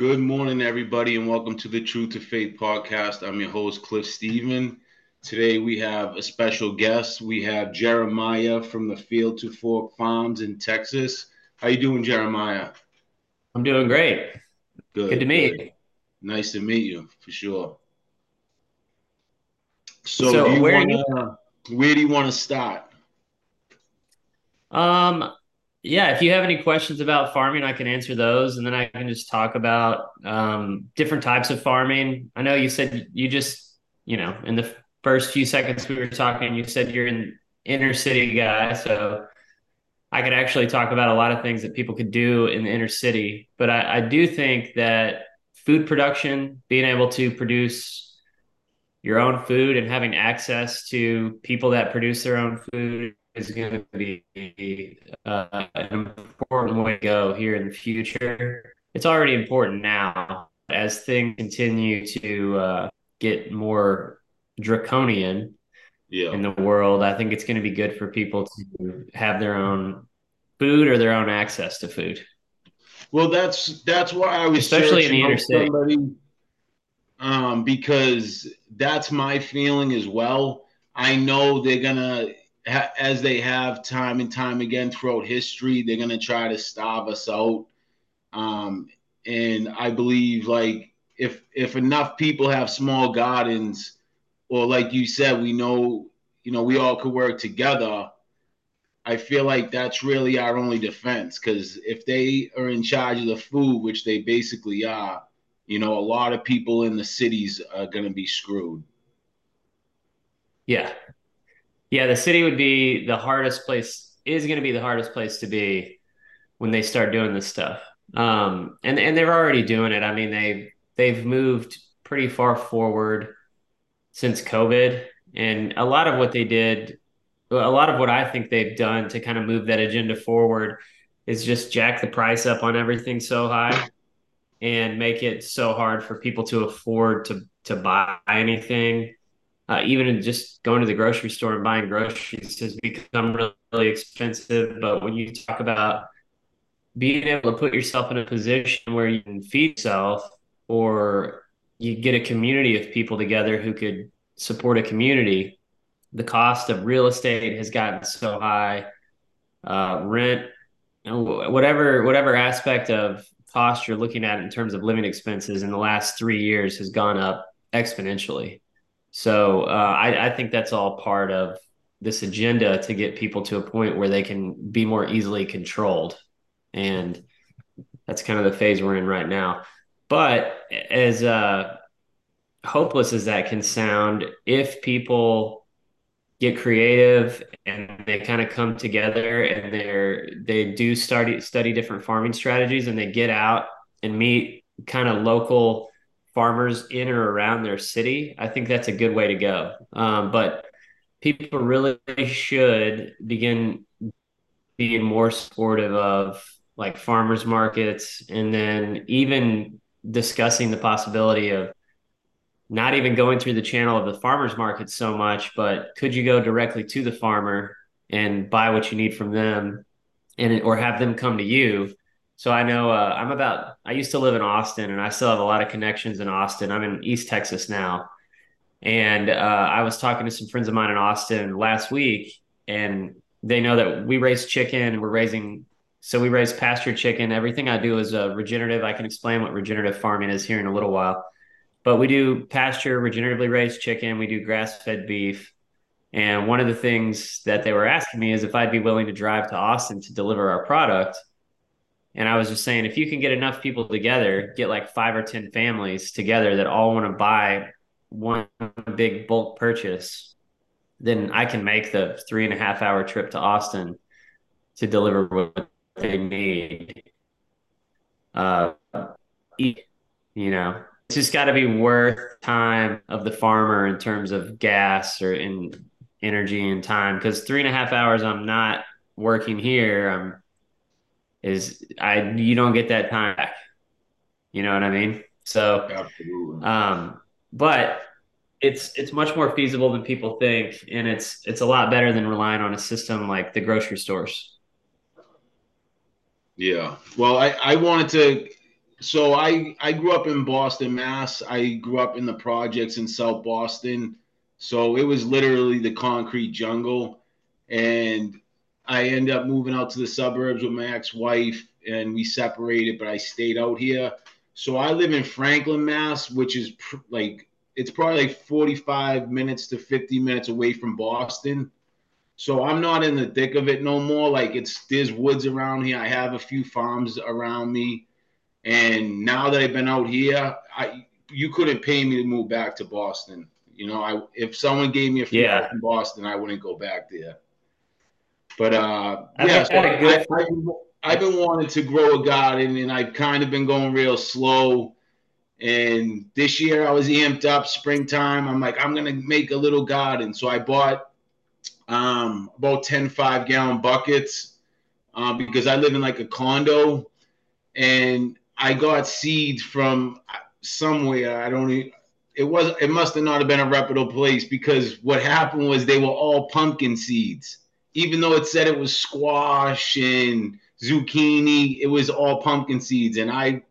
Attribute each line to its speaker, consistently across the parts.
Speaker 1: Good morning, everybody, and welcome to the Truth to Faith podcast. I'm your host, Cliff Steven. Today we have a special guest. We have Jeremiah from the Field to Fork Farms in Texas. How you doing, Jeremiah?
Speaker 2: I'm doing great. Good. Good to meet. Good.
Speaker 1: Nice to meet you for sure. So, so do where, wanna, you... where do you want to start?
Speaker 2: Um, yeah, if you have any questions about farming, I can answer those, and then I can just talk about um, different types of farming. I know you said you just, you know, in the first few seconds we were talking, you said you're an inner city guy, so I could actually talk about a lot of things that people could do in the inner city. But I, I do think that food production, being able to produce your own food and having access to people that produce their own food is going to be uh, an important way to go here in the future. It's already important now as things continue to uh, get more draconian yeah. in the world. I think it's going to be good for people to have their own food or their own access to food.
Speaker 1: Well, that's that's why I was
Speaker 2: especially in the interstate. Somebody,
Speaker 1: um, because that's my feeling as well. I know they're gonna as they have time and time again throughout history, they're going to try to starve us out. Um, and I believe like if if enough people have small gardens, or like you said, we know you know we all could work together. I feel like that's really our only defense because if they are in charge of the food, which they basically are, you know, a lot of people in the cities are going to be screwed.
Speaker 2: Yeah, yeah, the city would be the hardest place, is going to be the hardest place to be when they start doing this stuff. Um, and, and they're already doing it. I mean, they, they've moved pretty far forward since COVID. And a lot of what they did, a lot of what I think they've done to kind of move that agenda forward is just jack the price up on everything so high and make it so hard for people to afford to to buy anything uh, even just going to the grocery store and buying groceries has become really, expensive. But when you talk about being able to put yourself in a position where you can feed yourself or you get a community of people together who could support a community, the cost of real estate has gotten so high. Uh, rent, whatever whatever aspect of cost you're looking at in terms of living expenses in the last three years has gone up exponentially. So uh, I, I think that's all part of this agenda to get people to a point where they can be more easily controlled. And that's kind of the phase we're in right now. But as uh, hopeless as that can sound, if people get creative and they kind of come together and they're they do study study different farming strategies and they get out and meet kind of local farmers in or around their city, I think that's a good way to go. Um, but people really should begin being more supportive of like farmers markets and then even discussing the possibility of not even going through the channel of the farmers market so much but could you go directly to the farmer and buy what you need from them and or have them come to you so I know uh, I'm about, I used to live in Austin and I still have a lot of connections in Austin. I'm in East Texas now. And uh, I was talking to some friends of mine in Austin last week, and they know that we raise chicken and we're raising, so we raise pasture chicken. Everything I do is uh, regenerative. I can explain what regenerative farming is here in a little while. But we do pasture, regeneratively raised chicken, we do grass fed beef. And one of the things that they were asking me is if I'd be willing to drive to Austin to deliver our product and I was just saying, if you can get enough people together, get like five or 10 families together that all want to buy one big bulk purchase, then I can make the three and a half hour trip to Austin to deliver what they need. Uh, you know, it's just got to be worth time of the farmer in terms of gas or in energy and time. Because three and a half hours, I'm not working here. I'm is I you don't get that time back. You know what I mean? So, Absolutely. um, but it's it's much more feasible than people think, and it's it's a lot better than relying on a system like the grocery stores.
Speaker 1: Yeah. Well, I I wanted to so I I grew up in Boston, Mass. I grew up in the projects in South Boston. So it was literally the concrete jungle. And I end up moving out to the suburbs with my ex-wife and we separated, but I stayed out here. So I live in Franklin, Mass, which is pr- like it's probably like 45 minutes to 50 minutes away from Boston. So I'm not in the thick of it no more. Like it's there's woods around here. I have a few farms around me. And now that I've been out here, I you couldn't pay me to move back to Boston. You know, I if someone gave me a free yeah. in Boston, I wouldn't go back there. But uh, yeah, so I, I, I've been wanting to grow a garden, and I've kind of been going real slow. And this year I was amped up, springtime. I'm like, I'm gonna make a little garden. So I bought um, about 10 five gallon buckets uh, because I live in like a condo and I got seeds from somewhere. I don't even, it was, it must have not have been a reputable place because what happened was they were all pumpkin seeds. Even though it said it was squash and zucchini, it was all pumpkin seeds. And I,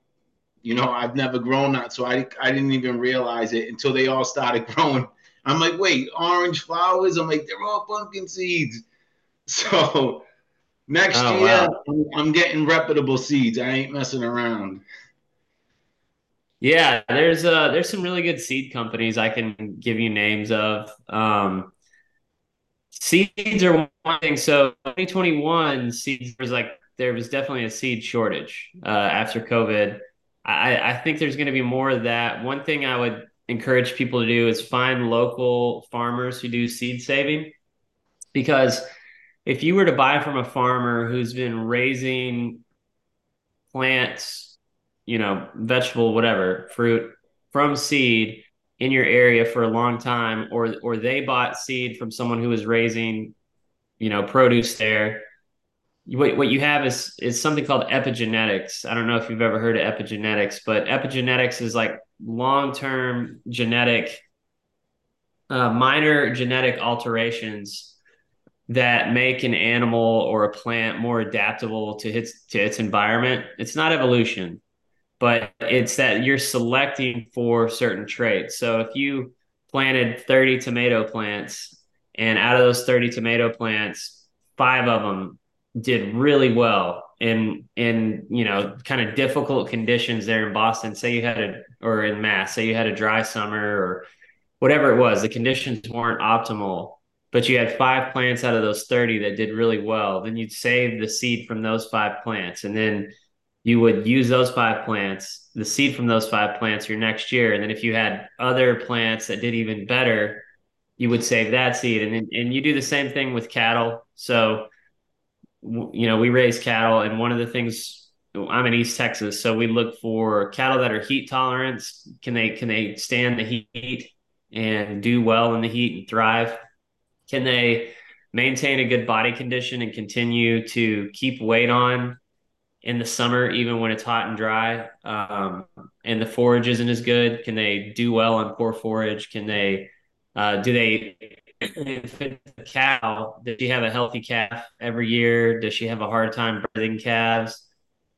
Speaker 1: you know, I've never grown that. So I, I didn't even realize it until they all started growing I'm like, wait, orange flowers? I'm like, they're all pumpkin seeds. So next oh, year, wow. I'm, I'm getting reputable seeds. I ain't messing around.
Speaker 2: Yeah, there's uh there's some really good seed companies I can give you names of. Um, seeds are one thing. So 2021 seeds was like there was definitely a seed shortage uh, after COVID. I, I think there's going to be more of that. One thing I would encourage people to do is find local farmers who do seed saving because if you were to buy from a farmer who's been raising plants, you know, vegetable, whatever, fruit from seed in your area for a long time, or or they bought seed from someone who was raising, you know, produce there. What, what you have is is something called epigenetics. I don't know if you've ever heard of epigenetics, but epigenetics is like long term genetic, uh, minor genetic alterations that make an animal or a plant more adaptable to its to its environment. It's not evolution, but it's that you're selecting for certain traits. So if you planted 30 tomato plants and out of those 30 tomato plants, five of them did really well in in you know kind of difficult conditions there in Boston. Say you had a or in Mass, say you had a dry summer or whatever it was, the conditions weren't optimal, but you had five plants out of those 30 that did really well. Then you'd save the seed from those five plants, and then you would use those five plants, the seed from those five plants your next year. And then if you had other plants that did even better, you would save that seed. And and you do the same thing with cattle. So you know, we raise cattle, and one of the things I'm in East Texas, so we look for cattle that are heat tolerance. Can they can they stand the heat and do well in the heat and thrive? Can they maintain a good body condition and continue to keep weight on in the summer, even when it's hot and dry, um, and the forage isn't as good? Can they do well on poor forage? Can they uh, do they it's a cow, does she have a healthy calf every year? Does she have a hard time birthing calves?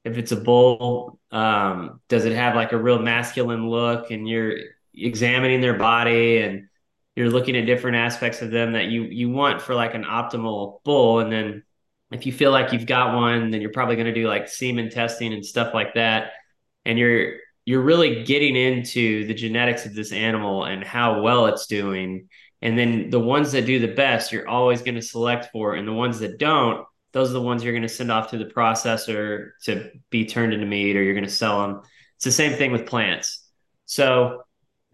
Speaker 2: If it's a bull, um, does it have like a real masculine look? And you're examining their body and you're looking at different aspects of them that you you want for like an optimal bull. And then if you feel like you've got one, then you're probably going to do like semen testing and stuff like that. And you're you're really getting into the genetics of this animal and how well it's doing and then the ones that do the best, you're always going to select for. And the ones that don't, those are the ones you're going to send off to the processor to be turned into meat or you're going to sell them. It's the same thing with plants. So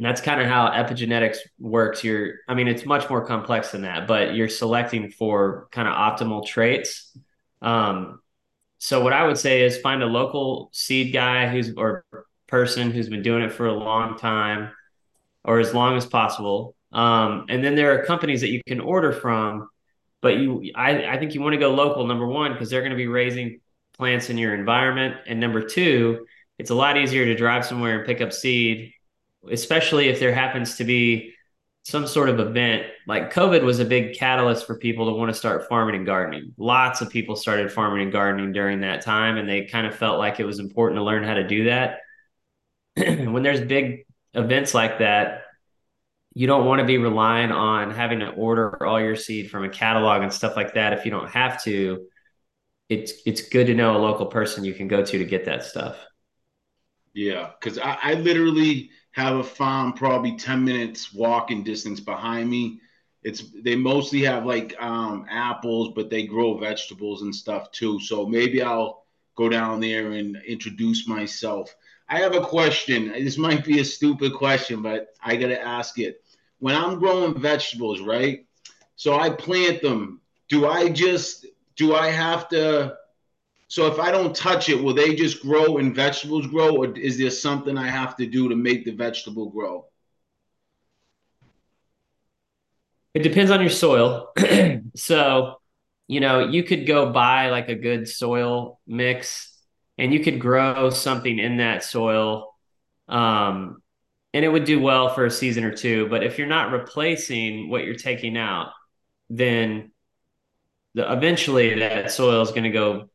Speaker 2: that's kind of how epigenetics works. You're, I mean, it's much more complex than that, but you're selecting for kind of optimal traits. Um, so what I would say is find a local seed guy who's or person who's been doing it for a long time or as long as possible um, and then there are companies that you can order from, but you, I, I think you want to go local. Number one, because they're going to be raising plants in your environment, and number two, it's a lot easier to drive somewhere and pick up seed, especially if there happens to be some sort of event. Like COVID was a big catalyst for people to want to start farming and gardening. Lots of people started farming and gardening during that time, and they kind of felt like it was important to learn how to do that. when there's big events like that, you don't want to be relying on having to order all your seed from a catalog and stuff like that if you don't have to. It's it's good to know a local person you can go to to get that stuff.
Speaker 1: Yeah, because I, I literally have a farm probably 10 minutes walking distance behind me. It's they mostly have like um, apples, but they grow vegetables and stuff too. So maybe I'll go down there and introduce myself. I have a question. This might be a stupid question, but I got to ask it. When I'm growing vegetables, right? So I plant them. Do I just do I have to so if I don't touch it, will they just grow and vegetables grow or is there something I have to do to make the vegetable grow?
Speaker 2: It depends on your soil. so, you know, you could go buy like a good soil mix and you could grow something in that soil um, and it would do well for a season or two but if you're not replacing what you're taking out then the, eventually that soil is going to go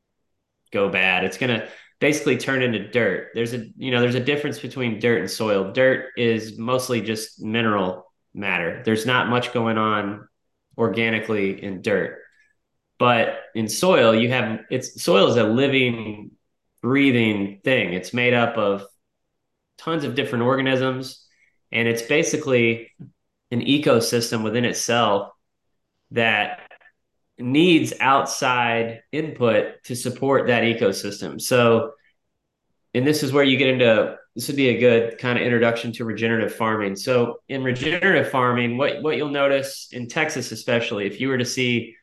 Speaker 2: go bad. It's going to basically turn into dirt. There's a you know there's a difference between dirt and soil. Dirt is mostly just mineral matter. There's not much going on organically in dirt. But in soil you have it's soil is a living breathing thing. It's made up of tons of different organisms, and it's basically an ecosystem within itself that needs outside input to support that ecosystem. So, and this is where you get into this would be a good kind of introduction to regenerative farming. So, in regenerative farming, what what you'll notice in Texas, especially, if you were to see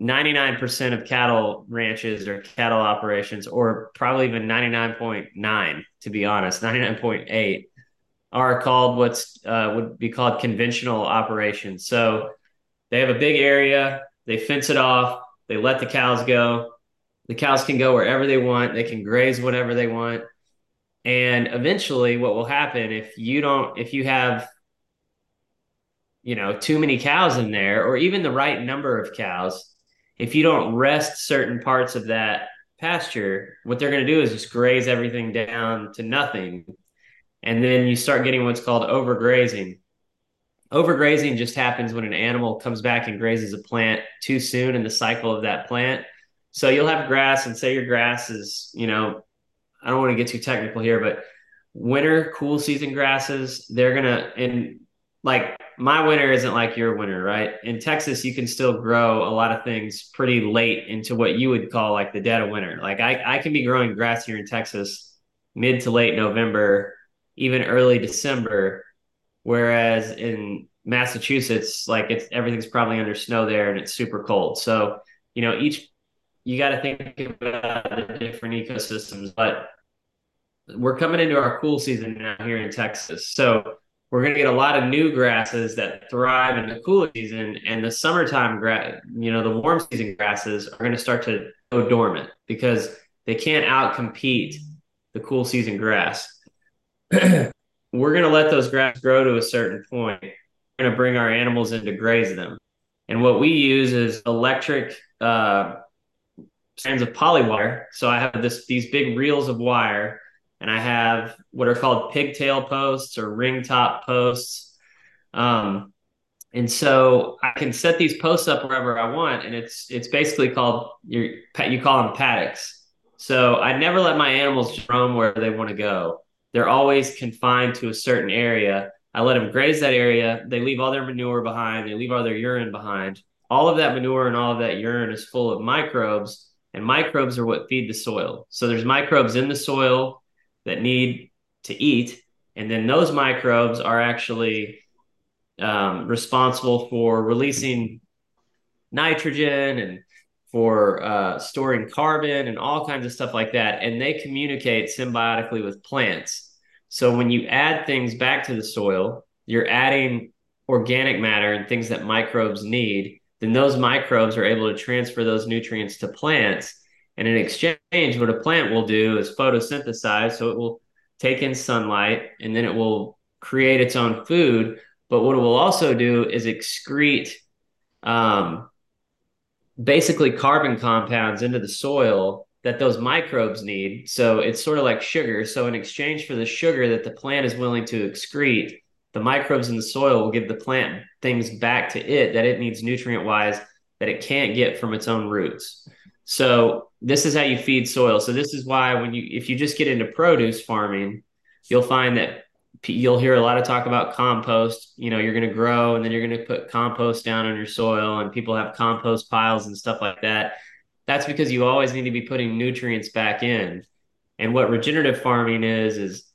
Speaker 2: 99% of cattle ranches or cattle operations, or probably even 99.9, to be honest, 99.8 are called what's uh, would be called conventional operations. So they have a big area, they fence it off, they let the cows go. The cows can go wherever they want, they can graze whatever they want. And eventually, what will happen if you don't, if you have, you know, too many cows in there, or even the right number of cows, if you don't rest certain parts of that pasture, what they're going to do is just graze everything down to nothing. And then you start getting what's called overgrazing. Overgrazing just happens when an animal comes back and grazes a plant too soon in the cycle of that plant. So you'll have grass, and say your grass is, you know, I don't want to get too technical here, but winter cool season grasses, they're to, and like my winter isn't like your winter, right? In Texas, you can still grow a lot of things pretty late into what you would call like the dead of winter. Like I, I can be growing grass here in Texas mid to late November, even early December, whereas in Massachusetts, like it's everything's probably under snow there and it's super cold. So, you know, each you got to think about the different ecosystems, but we're coming into our cool season now here in Texas. So we're going to get a lot of new grasses that thrive in the cool season and the summertime grass you know the warm season grasses are going to start to go dormant because they can't outcompete the cool season grass we're going to let those grass grow to a certain point we're going to bring our animals in to graze them and what we use is electric uh, strands of polywire so i have this these big reels of wire and I have what are called pigtail posts or ring top posts. Um, and so I can set these posts up wherever I want, and it's it's basically called you you call them paddocks. So I never let my animals roam where they want to go. They're always confined to a certain area. I let them graze that area. They leave all their manure behind. They leave all their urine behind. All of that manure and all of that urine is full of microbes, and microbes are what feed the soil. So there's microbes in the soil that need to eat. And then those microbes are actually um, responsible for releasing nitrogen and for uh, storing carbon and all kinds of stuff like that. And they communicate symbiotically with plants. So when you add things back to the soil, you're adding organic matter and things that microbes need. Then those microbes are able to transfer those nutrients to plants and in exchange, what a plant will do is photosynthesize. So it will take in sunlight and then it will create its own food. But what it will also do is excrete um, basically carbon compounds into the soil that those microbes need. So it's sort of like sugar. So in exchange for the sugar that the plant is willing to excrete, the microbes in the soil will give the plant things back to it that it needs nutrient wise that it can't get from its own roots. So this is how you feed soil. So this is why when you if you just get into produce farming, you'll find that you'll hear a lot of talk about compost. You know, you're going to grow and then you're going to put compost down on your soil, and people have compost piles and stuff like that. That's because you always need to be putting nutrients back in. And what regenerative farming is is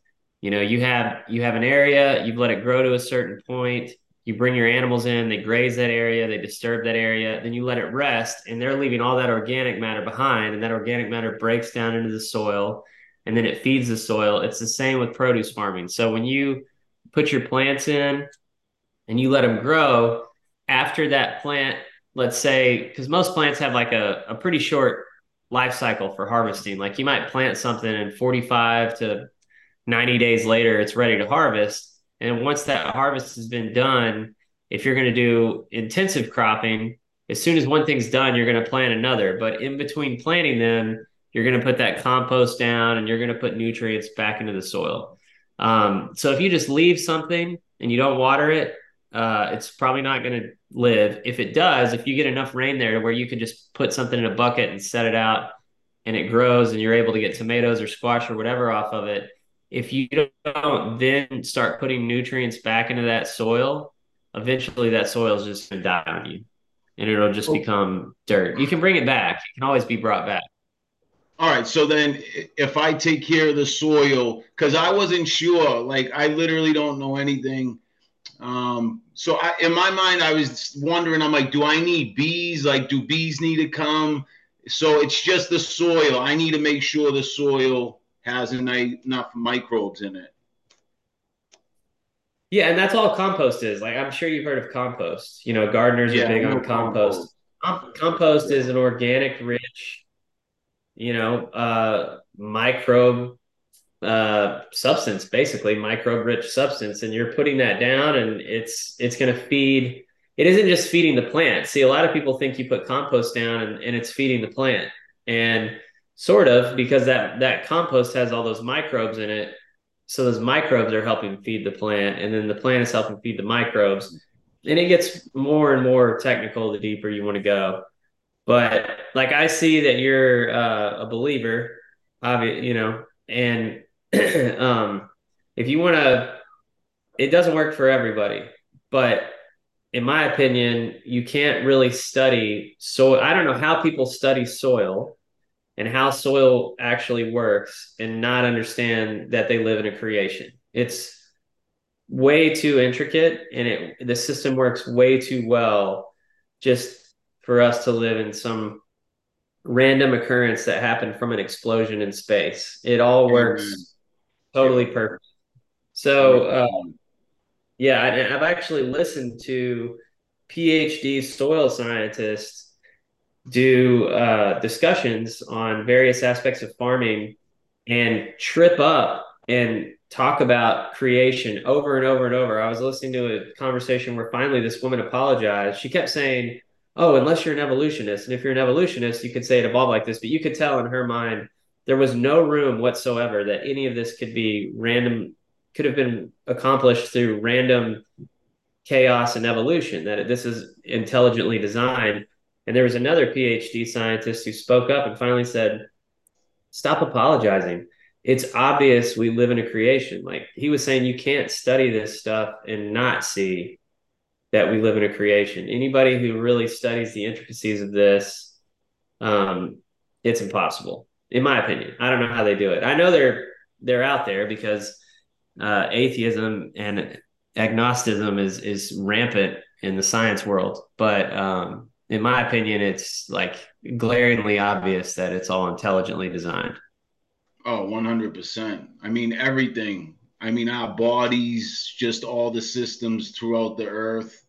Speaker 2: you know you have you have an area you've let it grow to a certain point you bring your animals in they graze that area they disturb that area then you let it rest and they're leaving all that organic matter behind and that organic matter breaks down into the soil and then it feeds the soil. It's the same with produce farming. So when you put your plants in and you let them grow after that plant let's say because most plants have like a, a pretty short life cycle for harvesting. Like you might plant something in 45 to 90 days later it's ready to harvest. And once that harvest has been done if you're going to do intensive cropping as soon as one thing's done you're going to plant another. But in between planting them you're going to put that compost down and you're going to put nutrients back into the soil um, so if you just leave something and you don't water it uh, it's probably not going to live if it does if you get enough rain there to where you can just put something in a bucket and set it out and it grows and you're able to get tomatoes or squash or whatever off of it if you don't then start putting nutrients back into that soil, eventually that soil is just going to die on you and it'll just become dirt. You can bring it back, it can always be brought back.
Speaker 1: All right. So then if I take care of the soil, because I wasn't sure, like I literally don't know anything. Um, so I, in my mind, I was wondering, I'm like, do I need bees? Like, do bees need to come? So it's just the soil. I need to make sure the soil has enough microbes in it.
Speaker 2: Yeah, and that's all compost is. Like I'm sure you've heard of compost. You know, gardeners yeah, are big on compost. Compost, compost yeah. is an organic, rich, you know, uh, microbe uh, substance, basically microbe rich substance, and you're putting that down, and it's it's going to feed. It isn't just feeding the plant. See, a lot of people think you put compost down and, and it's feeding the plant, and sort of because that that compost has all those microbes in it so those microbes are helping feed the plant and then the plant is helping feed the microbes and it gets more and more technical the deeper you want to go but like i see that you're uh, a believer obviously you know and um if you want to it doesn't work for everybody but in my opinion you can't really study so i don't know how people study soil and how soil actually works and not understand that they live in a creation. It's way too intricate and it the system works way too well just for us to live in some random occurrence that happened from an explosion in space. It all works mm-hmm. totally perfect. So, um, yeah, I, I've actually listened to PhD soil scientists do uh, discussions on various aspects of farming and trip up and talk about creation over and over and over. I was listening to a conversation where finally this woman apologized. She kept saying, Oh, unless you're an evolutionist. And if you're an evolutionist, you could say it evolved like this. But you could tell in her mind, there was no room whatsoever that any of this could be random, could have been accomplished through random chaos and evolution, that this is intelligently designed. And there was another PhD scientist who spoke up and finally said, Stop apologizing. It's obvious we live in a creation. Like he was saying, you can't study this stuff and not see that we live in a creation. Anybody who really studies the intricacies of this, um, it's impossible, in my opinion. I don't know how they do it. I know they're they're out there because uh, atheism and agnosticism is is rampant in the science world, but um, in my opinion, it's like glaringly obvious that it's all intelligently designed.
Speaker 1: Oh, 100%. I mean, everything. I mean, our bodies, just all the systems throughout the earth.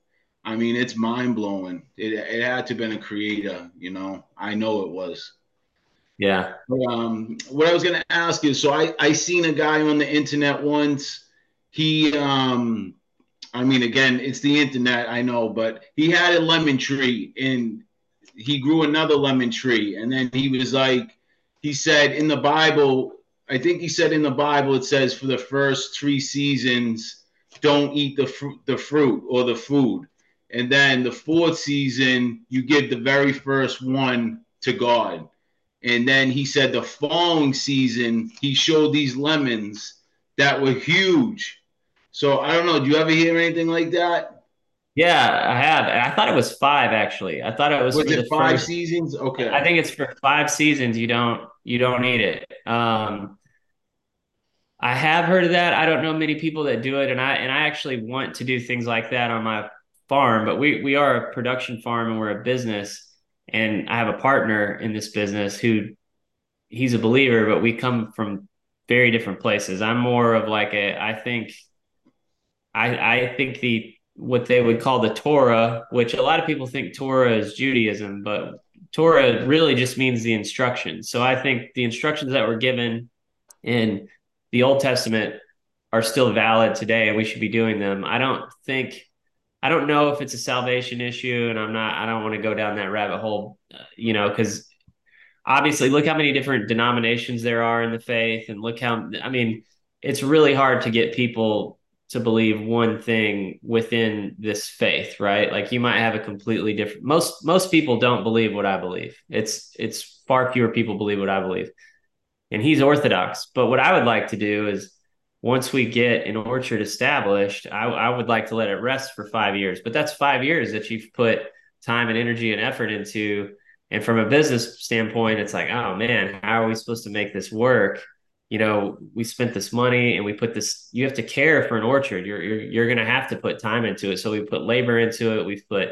Speaker 1: I mean, it's mind blowing. It, it had to have been a creator, you know. I know it was.
Speaker 2: Yeah.
Speaker 1: Um, what I was going to ask is so I, I seen a guy on the internet once. He, um, I mean, again, it's the internet, I know, but he had a lemon tree and he grew another lemon tree. And then he was like, he said in the Bible, I think he said in the Bible, it says for the first three seasons, don't eat the fruit, the fruit or the food. And then the fourth season, you give the very first one to God. And then he said the following season, he showed these lemons that were huge. So I don't know. Do you ever hear anything like that?
Speaker 2: Yeah, I have. I thought it was five actually. I thought it was,
Speaker 1: was it five first, seasons. Okay.
Speaker 2: I think it's for five seasons. You don't you don't need it. Um, I have heard of that. I don't know many people that do it, and I and I actually want to do things like that on my farm. But we we are a production farm and we're a business, and I have a partner in this business who he's a believer, but we come from very different places. I'm more of like a I think I I think the what they would call the Torah, which a lot of people think Torah is Judaism, but Torah really just means the instructions. So I think the instructions that were given in the Old Testament are still valid today and we should be doing them. I don't think I don't know if it's a salvation issue and I'm not I don't want to go down that rabbit hole, uh, you know, cuz obviously look how many different denominations there are in the faith and look how I mean, it's really hard to get people to believe one thing within this faith, right? Like you might have a completely different most most people don't believe what I believe. It's it's far fewer people believe what I believe. And he's orthodox. But what I would like to do is once we get an orchard established, I, I would like to let it rest for five years. But that's five years that you've put time and energy and effort into. And from a business standpoint, it's like, oh man, how are we supposed to make this work? you know, we spent this money and we put this, you have to care for an orchard. You're, you're, you're going to have to put time into it. So we put labor into it. We've put,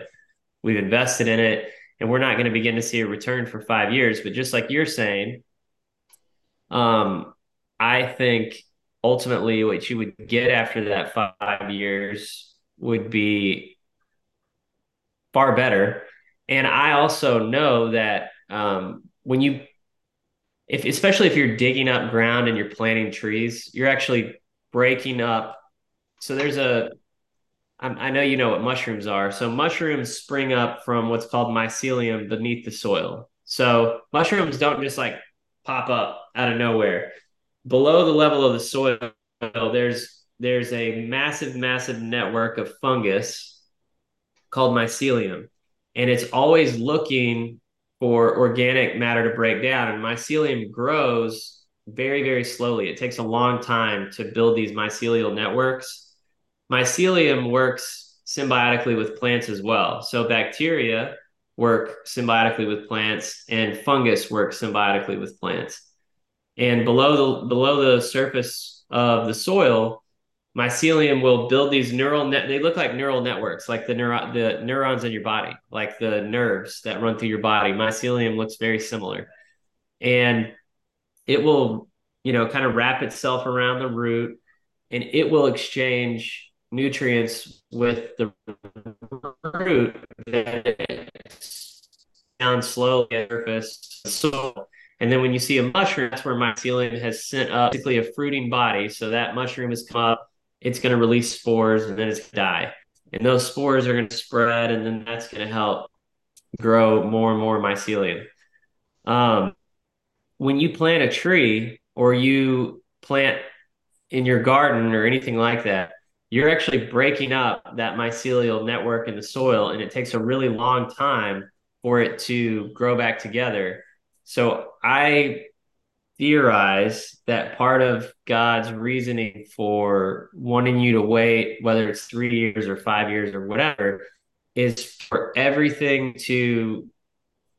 Speaker 2: we've invested in it and we're not going to begin to see a return for five years. But just like you're saying, um, I think ultimately what you would get after that five years would be far better. And I also know that um, when you if especially if you're digging up ground and you're planting trees, you're actually breaking up. So there's a I know you know what mushrooms are. So mushrooms spring up from what's called mycelium beneath the soil. So mushrooms don't just like pop up out of nowhere. Below the level of the soil, there's there's a massive, massive network of fungus called mycelium. And it's always looking for organic matter to break down. And mycelium grows very, very slowly. It takes a long time to build these mycelial networks. Mycelium works symbiotically with plants as well. So bacteria work symbiotically with plants and fungus work symbiotically with plants. And below the below the surface of the soil, mycelium will build these neural net they look like neural networks like the neuro- the neurons in your body like the nerves that run through your body. Mycelium looks very similar. And it will you know kind of wrap itself around the root and it will exchange nutrients with the root that down slowly surface. Soil and then when you see a mushroom, that's where mycelium has sent up basically a fruiting body. So that mushroom has come up, it's going to release spores and then it's going to die. And those spores are going to spread, and then that's going to help grow more and more mycelium. Um, when you plant a tree or you plant in your garden or anything like that, you're actually breaking up that mycelial network in the soil, and it takes a really long time for it to grow back together. So I theorize that part of God's reasoning for wanting you to wait, whether it's three years or five years or whatever, is for everything to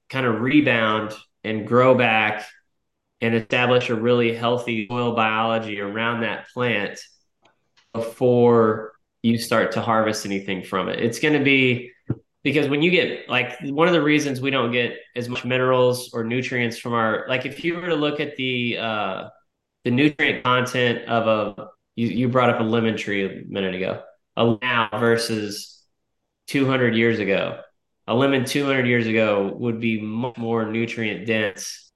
Speaker 2: kind of rebound and grow back and establish a really healthy soil biology around that plant before you start to harvest anything from it. It's going to be because when you get like one of the reasons we don't get as much minerals or nutrients from our like if you were to look at the uh the nutrient content of a you, you brought up a lemon tree a minute ago a now versus 200 years ago. A lemon 200 years ago would be much more nutrient dense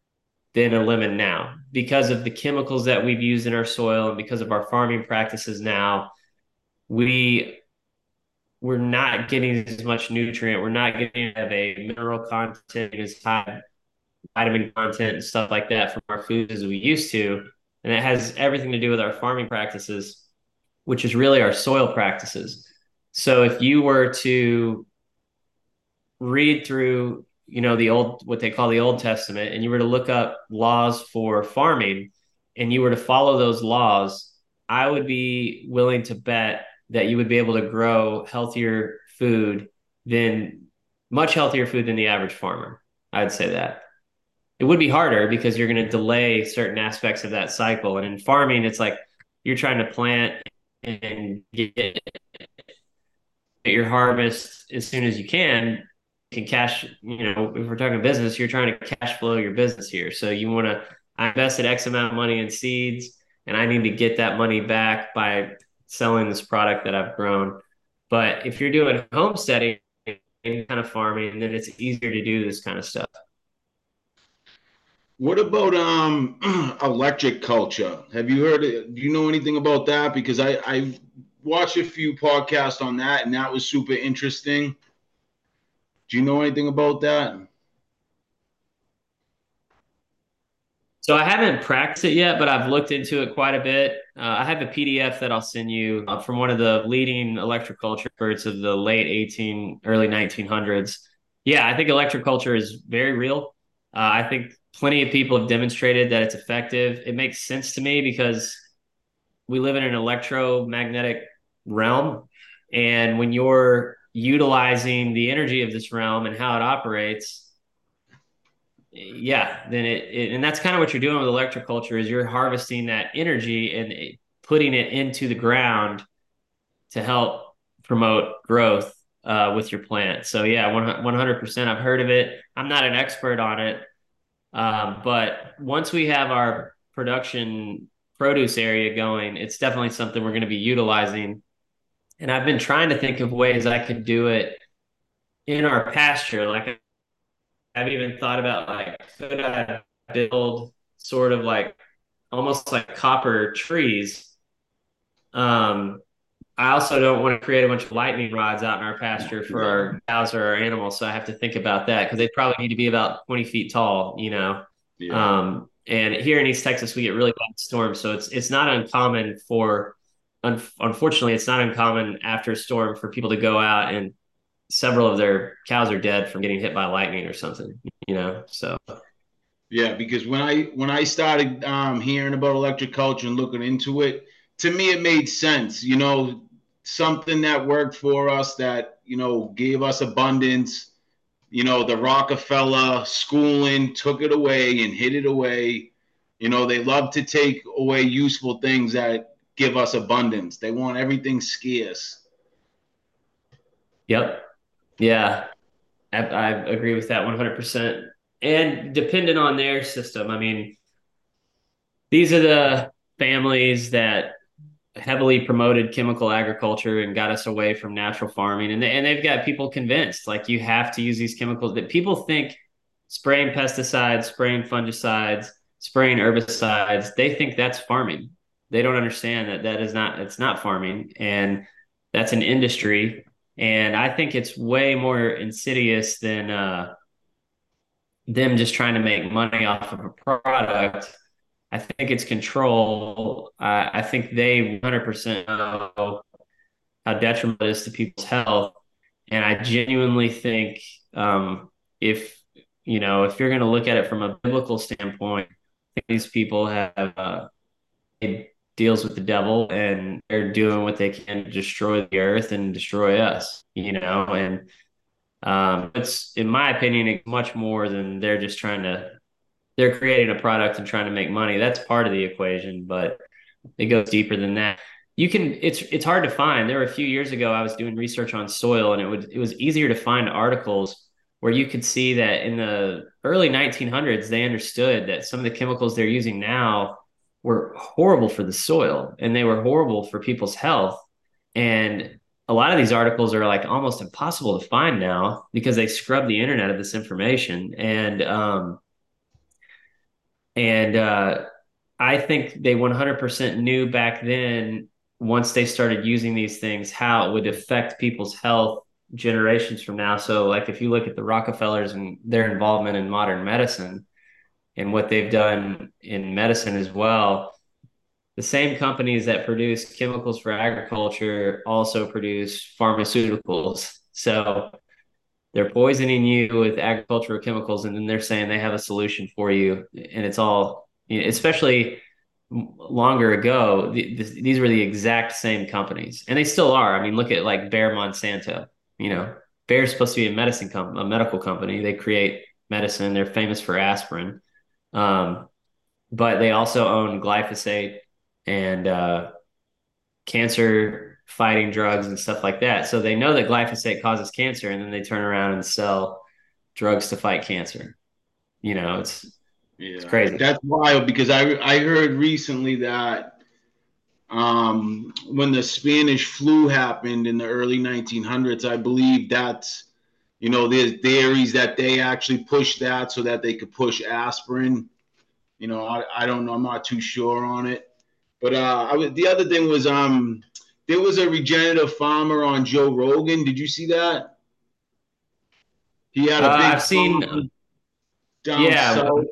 Speaker 2: than a lemon now because of the chemicals that we've used in our soil and because of our farming practices now. We we're not getting as much nutrient. We're not getting a mineral content as high vitamin content and stuff like that from our foods as we used to. And it has everything to do with our farming practices, which is really our soil practices. So if you were to read through, you know, the old, what they call the Old Testament, and you were to look up laws for farming and you were to follow those laws, I would be willing to bet that you would be able to grow healthier food than much healthier food than the average farmer. I'd say that. It would be harder because you're going to delay certain aspects of that cycle. And in farming, it's like you're trying to plant and get your harvest as soon as you can. You can cash, you know, if we're talking business, you're trying to cash flow your business here. So you want to, I invested X amount of money in seeds and I need to get that money back by selling this product that I've grown. But if you're doing homesteading and kind of farming, then it's easier to do this kind of stuff.
Speaker 1: What about um electric culture? Have you heard? Do you know anything about that? Because I I watched a few podcasts on that, and that was super interesting. Do you know anything about that?
Speaker 2: So I haven't practiced it yet, but I've looked into it quite a bit. Uh, I have a PDF that I'll send you uh, from one of the leading electric culture experts of the late 18, early 1900s. Yeah, I think electroculture is very real. Uh, I think plenty of people have demonstrated that it's effective. It makes sense to me because we live in an electromagnetic realm. And when you're utilizing the energy of this realm and how it operates, yeah, then it, it, and that's kind of what you're doing with electric culture is you're harvesting that energy and putting it into the ground to help promote growth uh, with your plant. So yeah, 100%. I've heard of it. I'm not an expert on it, um, but once we have our production produce area going, it's definitely something we're going to be utilizing. And I've been trying to think of ways I could do it in our pasture. Like I've even thought about like could I build sort of like almost like copper trees. Um, I also don't want to create a bunch of lightning rods out in our pasture for our cows or our animals, so I have to think about that because they probably need to be about twenty feet tall, you know. Yeah. Um, and here in East Texas, we get really bad storms, so it's it's not uncommon for, un- unfortunately, it's not uncommon after a storm for people to go out and several of their cows are dead from getting hit by lightning or something, you know. So
Speaker 1: yeah, because when I when I started um, hearing about electric culture and looking into it, to me it made sense. You know, something that worked for us that you know gave us abundance. You know, the Rockefeller schooling took it away and hid it away. You know, they love to take away useful things that give us abundance. They want everything scarce.
Speaker 2: Yep. Yeah, I, I agree with that 100%. And dependent on their system, I mean, these are the families that heavily promoted chemical agriculture and got us away from natural farming. And, they, and they've got people convinced like you have to use these chemicals that people think spraying pesticides, spraying fungicides, spraying herbicides, they think that's farming. They don't understand that that is not, it's not farming. And that's an industry and I think it's way more insidious than uh, them just trying to make money off of a product. I think it's control. I, I think they 100% know how detrimental it is to people's health, and I genuinely think um, if you know if you're going to look at it from a biblical standpoint, these people have uh, deals with the devil and they're doing what they can to destroy the earth and destroy us, you know, and um, it's in my opinion, it's much more than they're just trying to they're creating a product and trying to make money. That's part of the equation, but it goes deeper than that. You can it's it's hard to find. There were a few years ago I was doing research on soil and it would it was easier to find articles where you could see that in the early 1900s they understood that some of the chemicals they're using now were horrible for the soil and they were horrible for people's health. And a lot of these articles are like almost impossible to find now because they scrub the internet of this information. And, um, and, uh, I think they 100% knew back then, once they started using these things, how it would affect people's health generations from now. So, like if you look at the Rockefellers and their involvement in modern medicine and what they've done in medicine as well, the same companies that produce chemicals for agriculture also produce pharmaceuticals. So they're poisoning you with agricultural chemicals, and then they're saying they have a solution for you, and it's all, especially longer ago. these were the exact same companies, and they still are. I mean, look at like Bayer Monsanto. You know, Bayer's supposed to be a medicine company, a medical company. They create medicine. They're famous for aspirin, um, but they also own glyphosate and uh, cancer fighting drugs and stuff like that. So they know that glyphosate causes cancer, and then they turn around and sell drugs to fight cancer. You know, it's yeah. it's crazy.
Speaker 1: That's wild because I I heard recently that um, when the Spanish flu happened in the early 1900s, I believe that's you know there's theories that they actually pushed that so that they could push aspirin. You know, I, I don't know. I'm not too sure on it. But uh, I was, the other thing was um, there was a regenerative farmer on Joe Rogan. Did you see that?
Speaker 2: He had a uh, big. I've seen. Down yeah, south.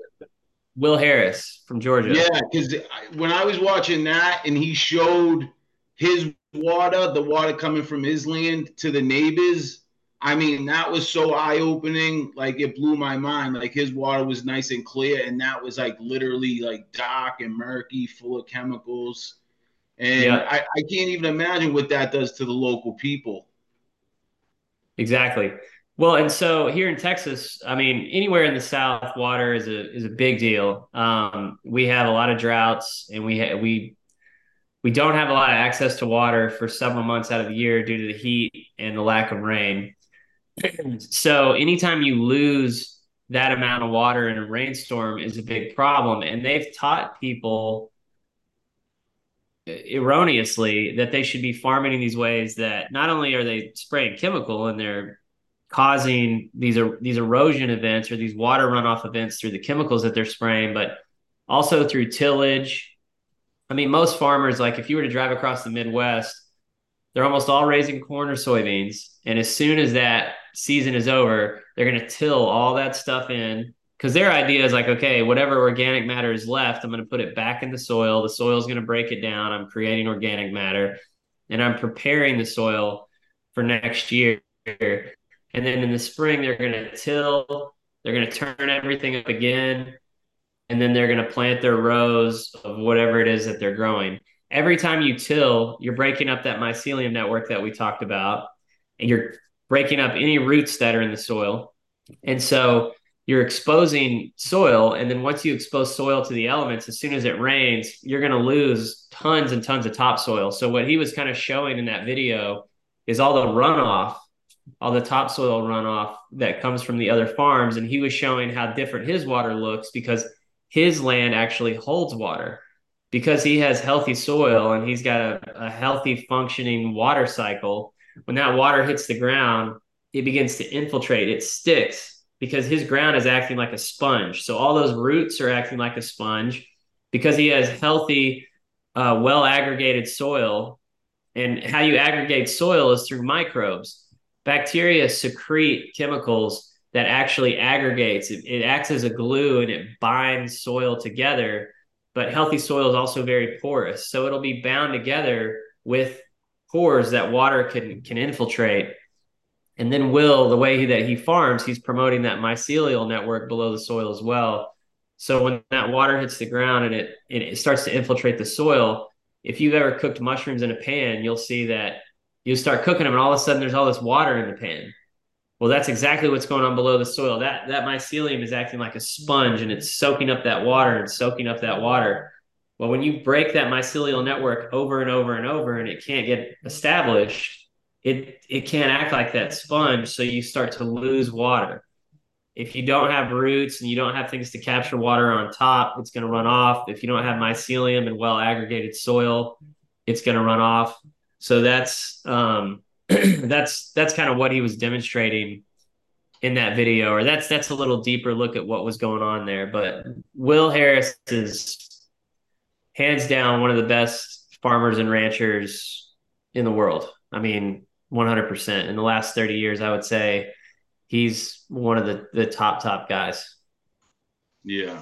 Speaker 2: Will Harris from Georgia.
Speaker 1: Yeah, because when I was watching that and he showed his water, the water coming from his land to the neighbors, I mean, that was so eye opening. Like it blew my mind. Like his water was nice and clear, and that was like literally like dark and murky, full of chemicals. And yeah. I, I can't even imagine what that does to the local people.
Speaker 2: Exactly. Well, and so here in Texas, I mean, anywhere in the South, water is a is a big deal. Um, we have a lot of droughts, and we ha- we we don't have a lot of access to water for several months out of the year due to the heat and the lack of rain so anytime you lose that amount of water in a rainstorm is a big problem. And they've taught people erroneously that they should be farming in these ways that not only are they spraying chemical and they're causing these are these erosion events or these water runoff events through the chemicals that they're spraying, but also through tillage. I mean, most farmers, like if you were to drive across the Midwest, they're almost all raising corn or soybeans. And as soon as that season is over, they're going to till all that stuff in because their idea is like, okay, whatever organic matter is left, I'm going to put it back in the soil. The soil is going to break it down. I'm creating organic matter and I'm preparing the soil for next year. And then in the spring, they're going to till, they're going to turn everything up again. And then they're going to plant their rows of whatever it is that they're growing. Every time you till, you're breaking up that mycelium network that we talked about. And you're breaking up any roots that are in the soil. And so you're exposing soil. And then once you expose soil to the elements, as soon as it rains, you're going to lose tons and tons of topsoil. So what he was kind of showing in that video is all the runoff, all the topsoil runoff that comes from the other farms. And he was showing how different his water looks because his land actually holds water because he has healthy soil and he's got a, a healthy functioning water cycle when that water hits the ground, it begins to infiltrate, it sticks because his ground is acting like a sponge. So all those roots are acting like a sponge because he has healthy, uh, well aggregated soil. And how you aggregate soil is through microbes. Bacteria secrete chemicals that actually aggregates. It, it acts as a glue and it binds soil together. But healthy soil is also very porous, so it'll be bound together with pores that water can can infiltrate. And then Will, the way he, that he farms, he's promoting that mycelial network below the soil as well. So when that water hits the ground and it and it starts to infiltrate the soil, if you've ever cooked mushrooms in a pan, you'll see that you start cooking them and all of a sudden there's all this water in the pan. Well, that's exactly what's going on below the soil. That that mycelium is acting like a sponge and it's soaking up that water and soaking up that water. Well, when you break that mycelial network over and over and over and it can't get established, it it can't act like that sponge. So you start to lose water. If you don't have roots and you don't have things to capture water on top, it's going to run off. If you don't have mycelium and well aggregated soil, it's going to run off. So that's um, that's that's kind of what he was demonstrating in that video, or that's that's a little deeper look at what was going on there. But Will Harris is hands down one of the best farmers and ranchers in the world. I mean, 100%. In the last 30 years, I would say he's one of the, the top, top guys.
Speaker 1: Yeah.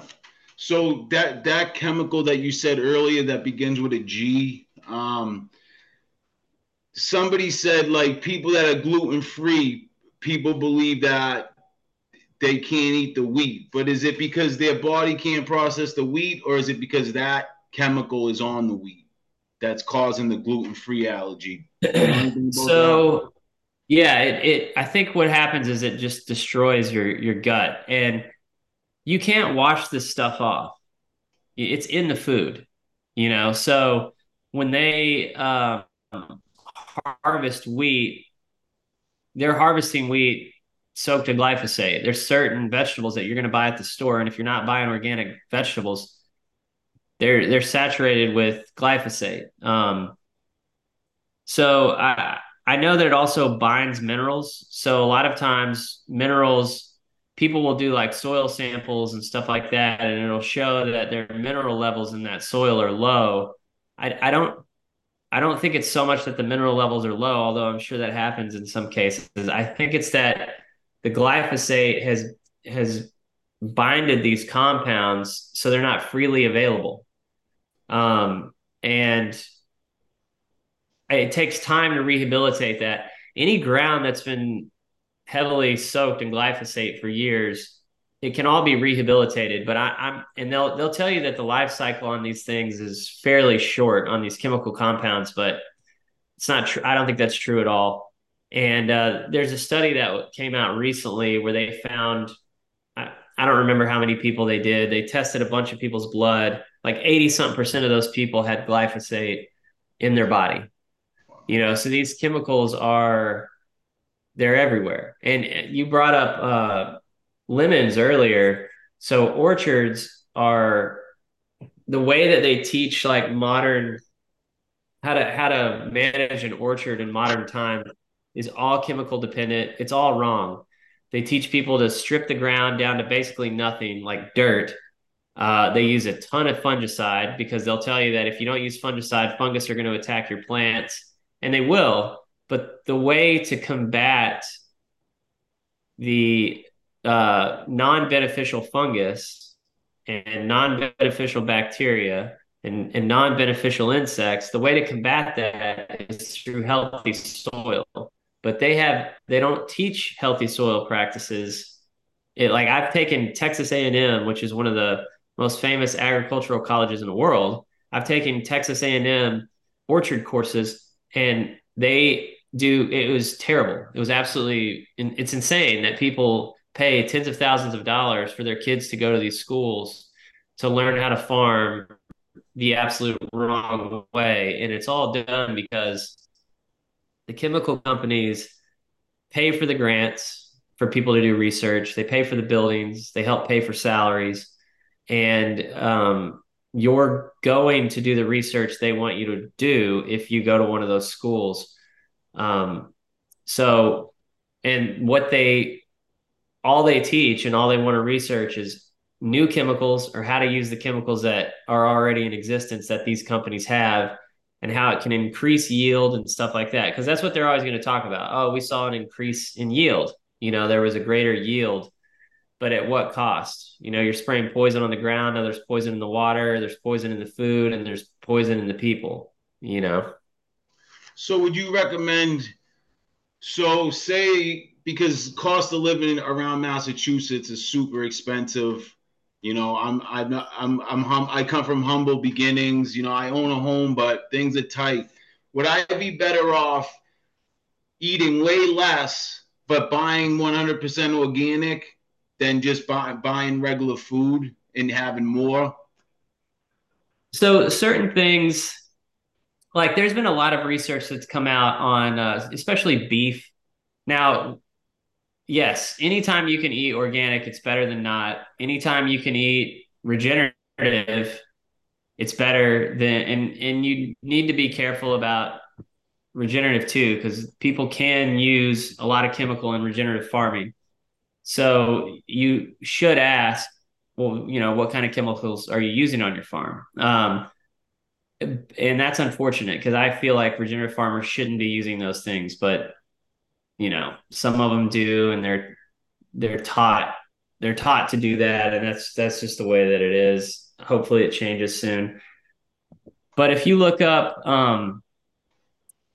Speaker 1: So that that chemical that you said earlier that begins with a G, um, somebody said like people that are gluten free, people believe that they can't eat the wheat. But is it because their body can't process the wheat, or is it because that chemical is on the wheat that's causing the gluten free allergy?
Speaker 2: so, yeah, it, it. I think what happens is it just destroys your your gut, and you can't wash this stuff off. It's in the food, you know. So when they um, harvest wheat, they're harvesting wheat soaked in glyphosate. There's certain vegetables that you're going to buy at the store, and if you're not buying organic vegetables, they're they're saturated with glyphosate. Um, so I I know that it also binds minerals. So a lot of times minerals, people will do like soil samples and stuff like that, and it'll show that their mineral levels in that soil are low. I I don't I don't think it's so much that the mineral levels are low, although I'm sure that happens in some cases. I think it's that the glyphosate has has binded these compounds so they're not freely available. Um, and it takes time to rehabilitate that. Any ground that's been heavily soaked in glyphosate for years, it can all be rehabilitated. But I, am and they'll they'll tell you that the life cycle on these things is fairly short on these chemical compounds, but it's not true. I don't think that's true at all. And uh, there's a study that came out recently where they found, I, don't remember how many people they did. They tested a bunch of people's blood. Like 80 something percent of those people had glyphosate in their body. You know, so these chemicals are, they're everywhere. And you brought up uh, lemons earlier. So orchards are the way that they teach like modern how to how to manage an orchard in modern time is all chemical dependent. It's all wrong. They teach people to strip the ground down to basically nothing, like dirt. Uh, they use a ton of fungicide because they'll tell you that if you don't use fungicide, fungus are going to attack your plants, and they will. But the way to combat the uh, non beneficial fungus and non beneficial bacteria and, and non beneficial insects, the way to combat that is through healthy soil but they have they don't teach healthy soil practices. It like I've taken Texas A&M, which is one of the most famous agricultural colleges in the world. I've taken Texas A&M orchard courses and they do it was terrible. It was absolutely it's insane that people pay tens of thousands of dollars for their kids to go to these schools to learn how to farm the absolute wrong way and it's all done because the chemical companies pay for the grants for people to do research. They pay for the buildings. They help pay for salaries, and um, you're going to do the research they want you to do if you go to one of those schools. Um, so, and what they all they teach and all they want to research is new chemicals or how to use the chemicals that are already in existence that these companies have and how it can increase yield and stuff like that. Because that's what they're always going to talk about. Oh, we saw an increase in yield. You know, there was a greater yield, but at what cost? You know, you're spraying poison on the ground. Now there's poison in the water, there's poison in the food, and there's poison in the people, you know.
Speaker 1: So would you recommend so say because cost of living around Massachusetts is super expensive you know, I'm I'm I'm I'm hum, I come from humble beginnings. You know, I own a home, but things are tight. Would I be better off eating way less but buying 100% organic than just buy, buying regular food and having more?
Speaker 2: So certain things, like there's been a lot of research that's come out on, uh, especially beef. Now, yes, anytime you can eat organic, it's better than not. Anytime you can eat regenerative, it's better than and and you need to be careful about regenerative too because people can use a lot of chemical in regenerative farming. So you should ask, well, you know, what kind of chemicals are you using on your farm? Um, and that's unfortunate because I feel like regenerative farmers shouldn't be using those things, but you know, some of them do, and they're they're taught they're taught to do that, and that's that's just the way that it is. Hopefully, it changes soon. But if you look up um,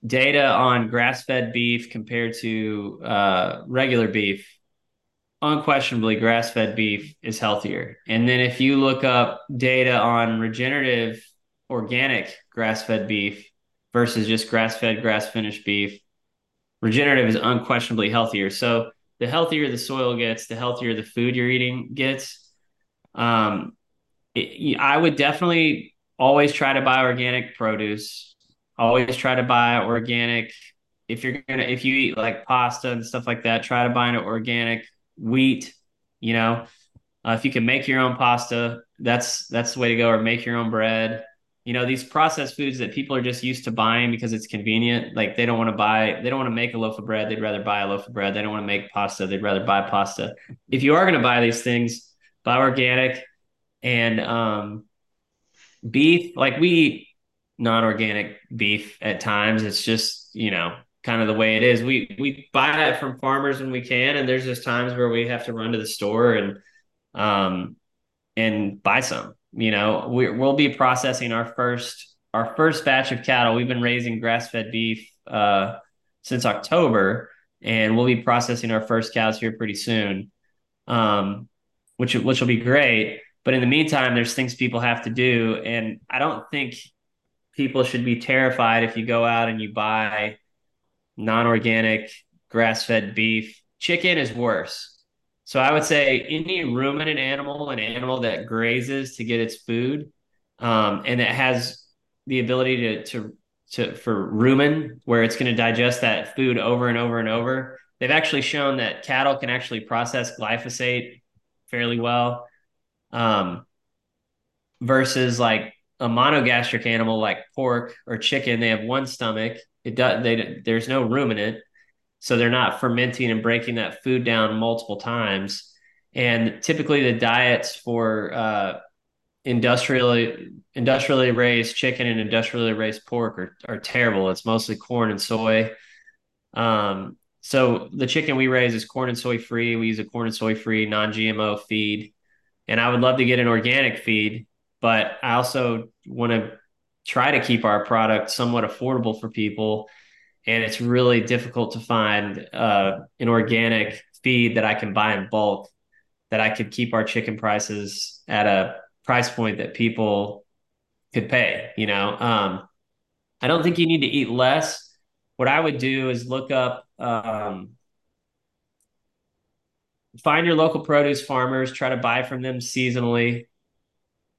Speaker 2: data on grass-fed beef compared to uh, regular beef, unquestionably, grass-fed beef is healthier. And then if you look up data on regenerative organic grass-fed beef versus just grass-fed, grass-finished beef, regenerative is unquestionably healthier. So the healthier the soil gets, the healthier the food you're eating gets. Um, it, I would definitely always try to buy organic produce. Always try to buy organic. If you're gonna, if you eat like pasta and stuff like that, try to buy an organic wheat. You know, uh, if you can make your own pasta, that's that's the way to go. Or make your own bread you know these processed foods that people are just used to buying because it's convenient like they don't want to buy they don't want to make a loaf of bread they'd rather buy a loaf of bread. They don't want to make pasta they'd rather buy pasta. If you are going to buy these things buy organic and um, beef like we eat non-organic beef at times. It's just you know kind of the way it is. We we buy it from farmers when we can and there's just times where we have to run to the store and um and buy some you know, we, we'll be processing our first our first batch of cattle. We've been raising grass fed beef uh, since October, and we'll be processing our first cows here pretty soon, um, which which will be great. But in the meantime, there's things people have to do, and I don't think people should be terrified if you go out and you buy non-organic grass-fed beef. Chicken is worse. So I would say any ruminant animal, an animal that grazes to get its food, um, and that has the ability to to to for rumen, where it's going to digest that food over and over and over. They've actually shown that cattle can actually process glyphosate fairly well, um, versus like a monogastric animal like pork or chicken. They have one stomach. It does. They there's no ruminant so they're not fermenting and breaking that food down multiple times. And typically, the diets for uh, industrially industrially raised chicken and industrially raised pork are, are terrible. It's mostly corn and soy. Um, so the chicken we raise is corn and soy free. We use a corn and soy free non GMO feed, and I would love to get an organic feed, but I also want to try to keep our product somewhat affordable for people and it's really difficult to find uh, an organic feed that I can buy in bulk that I could keep our chicken prices at a price point that people could pay. You know, um, I don't think you need to eat less. What I would do is look up, um, find your local produce farmers, try to buy from them seasonally.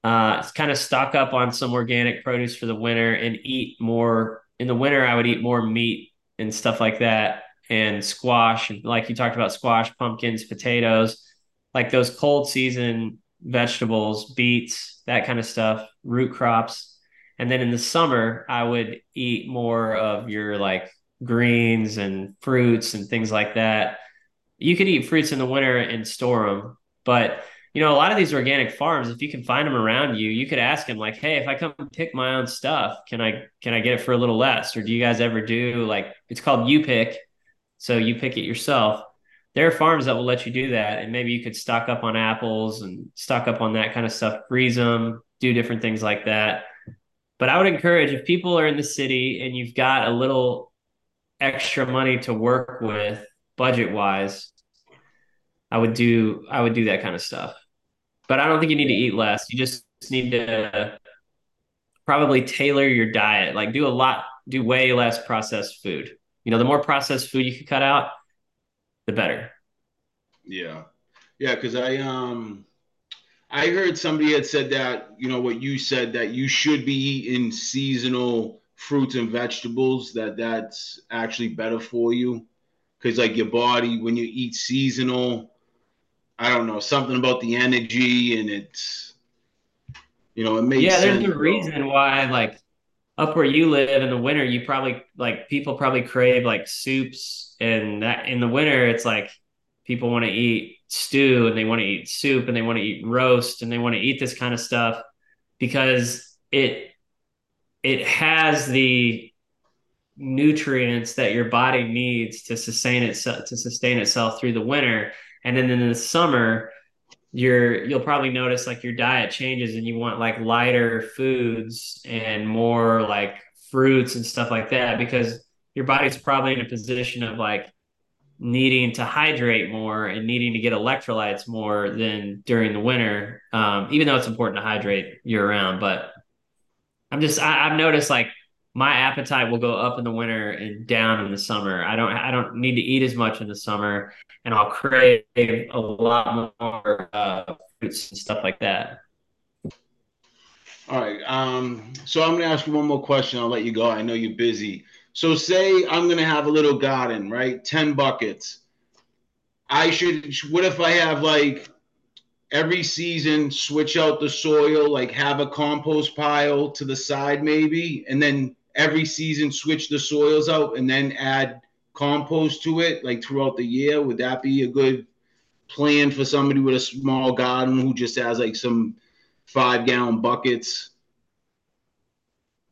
Speaker 2: Uh, kind of stock up on some organic produce for the winter and eat more in the winter, I would eat more meat and stuff like that, and squash, and like you talked about, squash, pumpkins, potatoes, like those cold season vegetables, beets, that kind of stuff, root crops. And then in the summer, I would eat more of your like greens and fruits and things like that. You could eat fruits in the winter and store them, but you know, a lot of these organic farms, if you can find them around you, you could ask them like, "Hey, if I come pick my own stuff, can I can I get it for a little less?" Or do you guys ever do like it's called you pick, so you pick it yourself. There are farms that will let you do that, and maybe you could stock up on apples and stock up on that kind of stuff, freeze them, do different things like that. But I would encourage if people are in the city and you've got a little extra money to work with budget wise, I would do I would do that kind of stuff. But I don't think you need to eat less. You just need to probably tailor your diet. Like do a lot, do way less processed food. You know, the more processed food you can cut out, the better.
Speaker 1: Yeah. Yeah, because I um I heard somebody had said that, you know, what you said that you should be eating seasonal fruits and vegetables, that that's actually better for you. Cause like your body, when you eat seasonal, I don't know something about the energy and it's you know it makes
Speaker 2: yeah.
Speaker 1: There's
Speaker 2: sense, a reason why like up where you live in the winter, you probably like people probably crave like soups and that in the winter it's like people want to eat stew and they want to eat soup and they want to eat roast and they want to eat this kind of stuff because it it has the nutrients that your body needs to sustain itself to sustain itself through the winter and then in the summer you're you'll probably notice like your diet changes and you want like lighter foods and more like fruits and stuff like that because your body's probably in a position of like needing to hydrate more and needing to get electrolytes more than during the winter um, even though it's important to hydrate year round but i'm just I, i've noticed like my appetite will go up in the winter and down in the summer. I don't I don't need to eat as much in the summer, and I'll crave a lot more uh, fruits and stuff like that.
Speaker 1: All right. Um, so I'm gonna ask you one more question. I'll let you go. I know you're busy. So say I'm gonna have a little garden, right? Ten buckets. I should. What if I have like every season switch out the soil, like have a compost pile to the side maybe, and then every season switch the soils out and then add compost to it like throughout the year? Would that be a good plan for somebody with a small garden who just has like some five gallon buckets?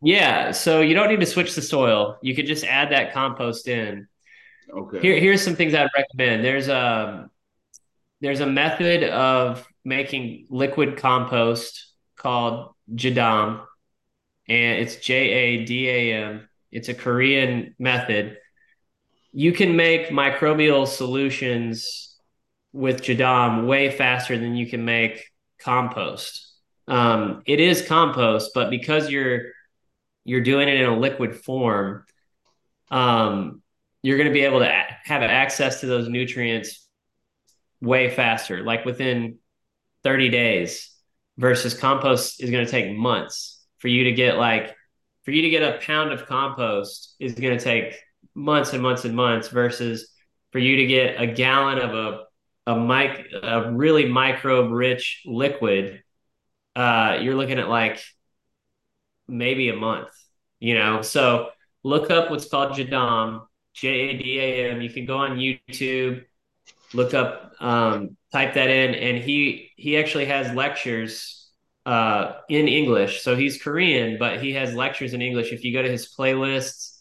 Speaker 2: Yeah, so you don't need to switch the soil. You could just add that compost in. Okay. Here, here's some things I'd recommend. There's a there's a method of making liquid compost called Jadam and it's J A D A M. It's a Korean method. You can make microbial solutions with Jadam way faster than you can make compost. Um, it is compost, but because you're you're doing it in a liquid form, um, you're going to be able to have access to those nutrients way faster, like within 30 days, versus compost is going to take months for you to get like for you to get a pound of compost is going to take months and months and months versus for you to get a gallon of a a mic a really microbe rich liquid uh you're looking at like maybe a month you know? So look up what's called jadam j-a-d-a-m you can go on youtube look up um type that in. And he he actually has lectures uh, in English. So he's Korean, but he has lectures in English. If you go to his playlists,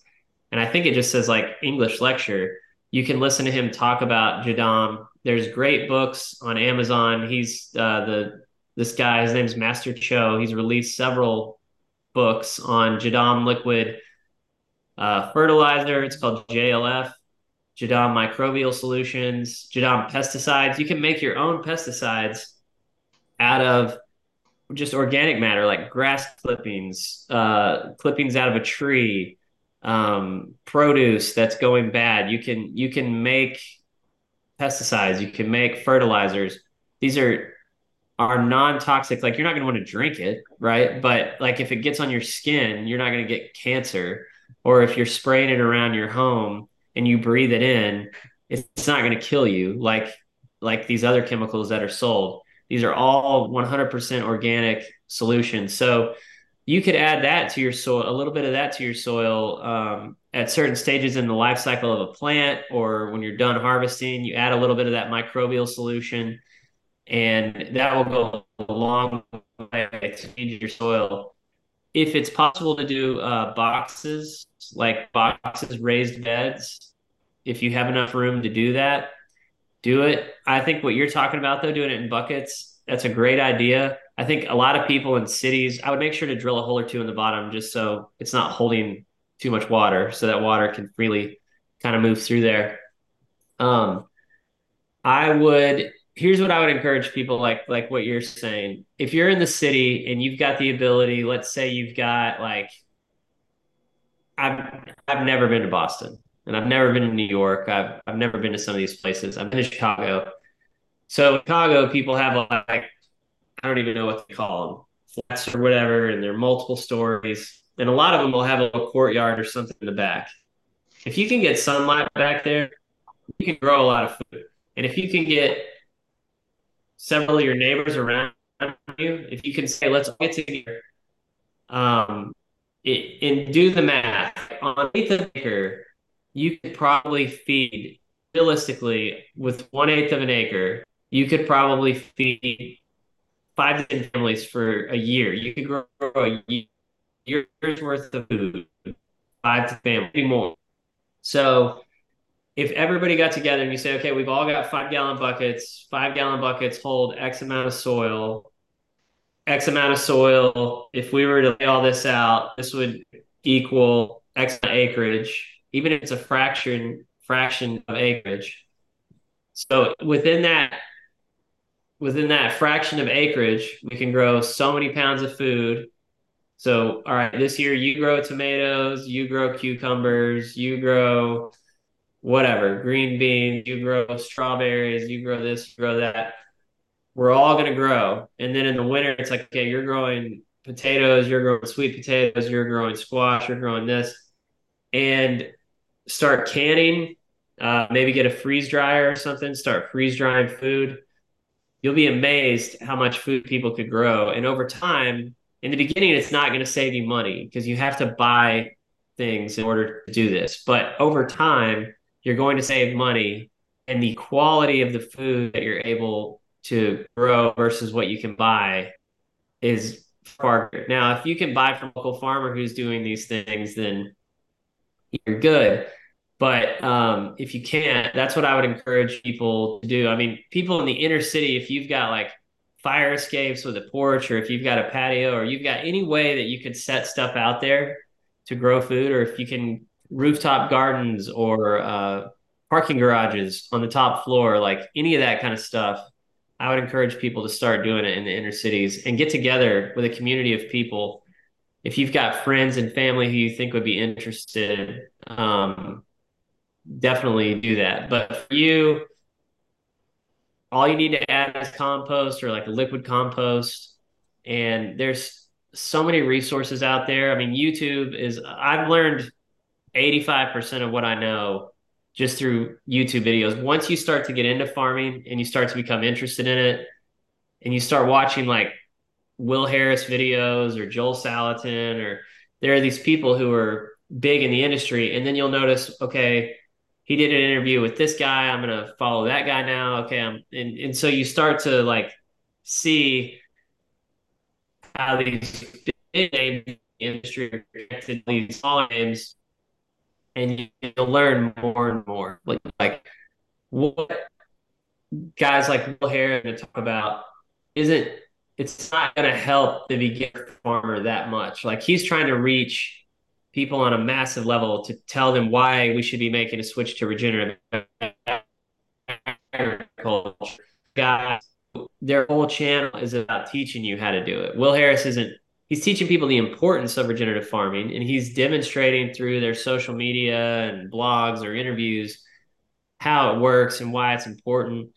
Speaker 2: and I think it just says like English lecture, you can listen to him talk about Jadam. There's great books on Amazon. He's uh, the this guy. His name's Master Cho. He's released several books on Jadam liquid uh, fertilizer. It's called JLF. Jadam microbial solutions, Jadam pesticides. You can make your own pesticides out of just organic matter like grass clippings, uh, clippings out of a tree, um, produce that's going bad. You can you can make pesticides. You can make fertilizers. These are are non-toxic. Like you're not going to want to drink it, right? But like if it gets on your skin, you're not going to get cancer. Or if you're spraying it around your home and you breathe it in, it's not going to kill you like like these other chemicals that are sold. These are all 100% organic solutions. So you could add that to your soil, a little bit of that to your soil um, at certain stages in the life cycle of a plant, or when you're done harvesting, you add a little bit of that microbial solution, and that will go a long way to change your soil. If it's possible to do uh, boxes, like boxes, raised beds, if you have enough room to do that, do it. I think what you're talking about though, doing it in buckets, that's a great idea. I think a lot of people in cities, I would make sure to drill a hole or two in the bottom just so it's not holding too much water, so that water can freely kind of move through there. Um, I would. Here's what I would encourage people like like what you're saying. If you're in the city and you've got the ability, let's say you've got like I've I've never been to Boston and I've never been to New York. I've I've never been to some of these places. I've been to Chicago. So Chicago, people have like I don't even know what they call them, flats or whatever, and they're multiple stories, and a lot of them will have a little courtyard or something in the back. If you can get sunlight back there, you can grow a lot of food, and if you can get several of your neighbors around you, if you can say, "Let's get together," um, it, and do the math on eighth acre you could probably feed realistically with one eighth of an acre, you could probably feed five to ten families for a year. You could grow a year's worth of food, five to family more. So if everybody got together and you say, okay, we've all got five gallon buckets, five gallon buckets hold X amount of soil, X amount of soil. If we were to lay all this out, this would equal X acreage, even if it's a fraction fraction of acreage. So within that within that fraction of acreage, we can grow so many pounds of food. So, all right, this year you grow tomatoes, you grow cucumbers, you grow whatever, green beans, you grow strawberries, you grow this, you grow that. We're all going to grow. And then in the winter, it's like, okay, you're growing potatoes, you're growing sweet potatoes, you're growing squash, you're growing this. And start canning, uh, maybe get a freeze dryer or something, start freeze drying food you'll be amazed how much food people could grow. And over time, in the beginning, it's not going to save you money because you have to buy things in order to do this. But over time, you're going to save money, and the quality of the food that you're able to grow versus what you can buy is far greater. Now, if you can buy from a local farmer who's doing these things, then you're good. But um, if you can't, that's what I would encourage people to do. I mean, people in the inner city, if you've got like fire escapes with a porch, or if you've got a patio, or you've got any way that you could set stuff out there to grow food, or if you can rooftop gardens or uh, parking garages on the top floor, like any of that kind of stuff, I would encourage people to start doing it in the inner cities and get together with a community of people. If you've got friends and family who you think would be interested, um, definitely do that. But for you, all you need to add is compost or like a liquid compost. And there's so many resources out there. I mean, YouTube is, I've learned 85% of what I know just through YouTube videos. Once you start to get into farming and you start to become interested in it, and you start watching like Will Harris videos or Joel Salatin, or there are these people who are big in the industry, and then you'll notice, okay, he did an interview with this guy. I'm gonna follow that guy now. Okay, I'm and, and so you start to like see how these big names in the industry are connected to these smaller names, and you'll learn more and more. Like like what guys like Will Harris to talk about isn't it's not to help the beginner farmer that much. Like he's trying to reach people on a massive level to tell them why we should be making a switch to regenerative agriculture. Guys, their whole channel is about teaching you how to do it. Will Harris isn't he's teaching people the importance of regenerative farming and he's demonstrating through their social media and blogs or interviews how it works and why it's important.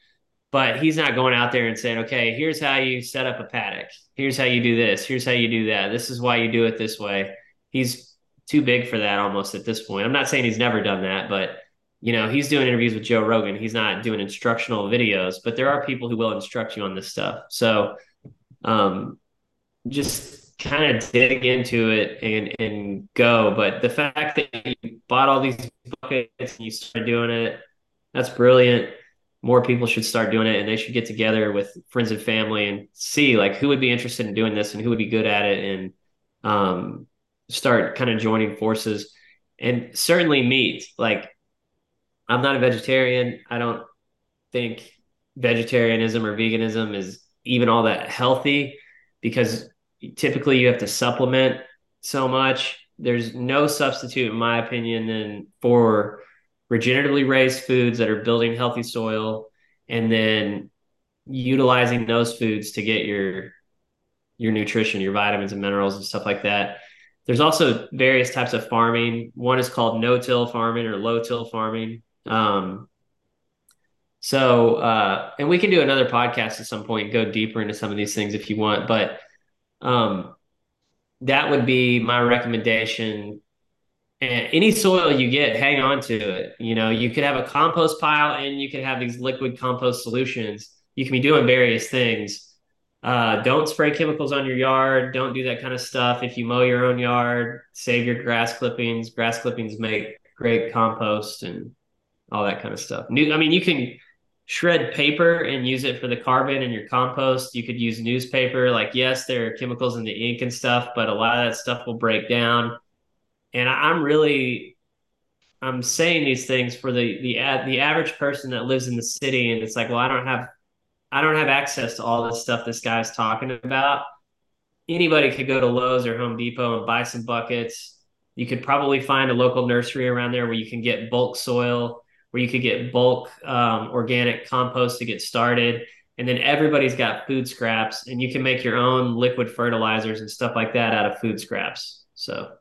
Speaker 2: But he's not going out there and saying okay here's how you set up a paddock. Here's how you do this. Here's how you do that. This is why you do it this way. He's too big for that almost at this point. I'm not saying he's never done that, but you know, he's doing interviews with Joe Rogan. He's not doing instructional videos, but there are people who will instruct you on this stuff. So um just kind of dig into it and and go. But the fact that you bought all these buckets and you started doing it, that's brilliant. More people should start doing it and they should get together with friends and family and see like who would be interested in doing this and who would be good at it and um start kind of joining forces. And certainly meat like i'm not a vegetarian. I don't think vegetarianism or veganism is even all that healthy because typically you have to supplement so much. There's no substitute in my opinion than for regeneratively raised foods that are building healthy soil and then utilizing those foods to get your your nutrition your vitamins and minerals and stuff like that there's also various types of farming. One is called no-till farming or low-till farming. Um, so, uh, and we can do another podcast at some point, go deeper into some of these things if you want. But um, that would be my recommendation. And any soil you get, hang on to it. You know, you could have a compost pile and you could have these liquid compost solutions. You can be doing various things uh, don't spray chemicals on your yard. Don't do that kind of stuff. If you mow your own yard, save your grass clippings. Grass clippings make great compost and all that kind of stuff. New, I mean, you can shred paper and use it for the carbon in your compost. You could use newspaper. Like, yes, there are chemicals in the ink and stuff, but a lot of that stuff will break down. And I'm really, I'm saying these things for the the the average person that lives in the city, and it's like, well, I don't have, I don't have access to all this stuff this guy's talking about. Anybody could go to Lowe's or Home Depot and buy some buckets. You could probably find a local nursery around there where you can get bulk soil where you could get bulk um, organic compost to get started. And then everybody's got food scraps, and you can make your own liquid fertilizers and stuff like that out of food scraps. So,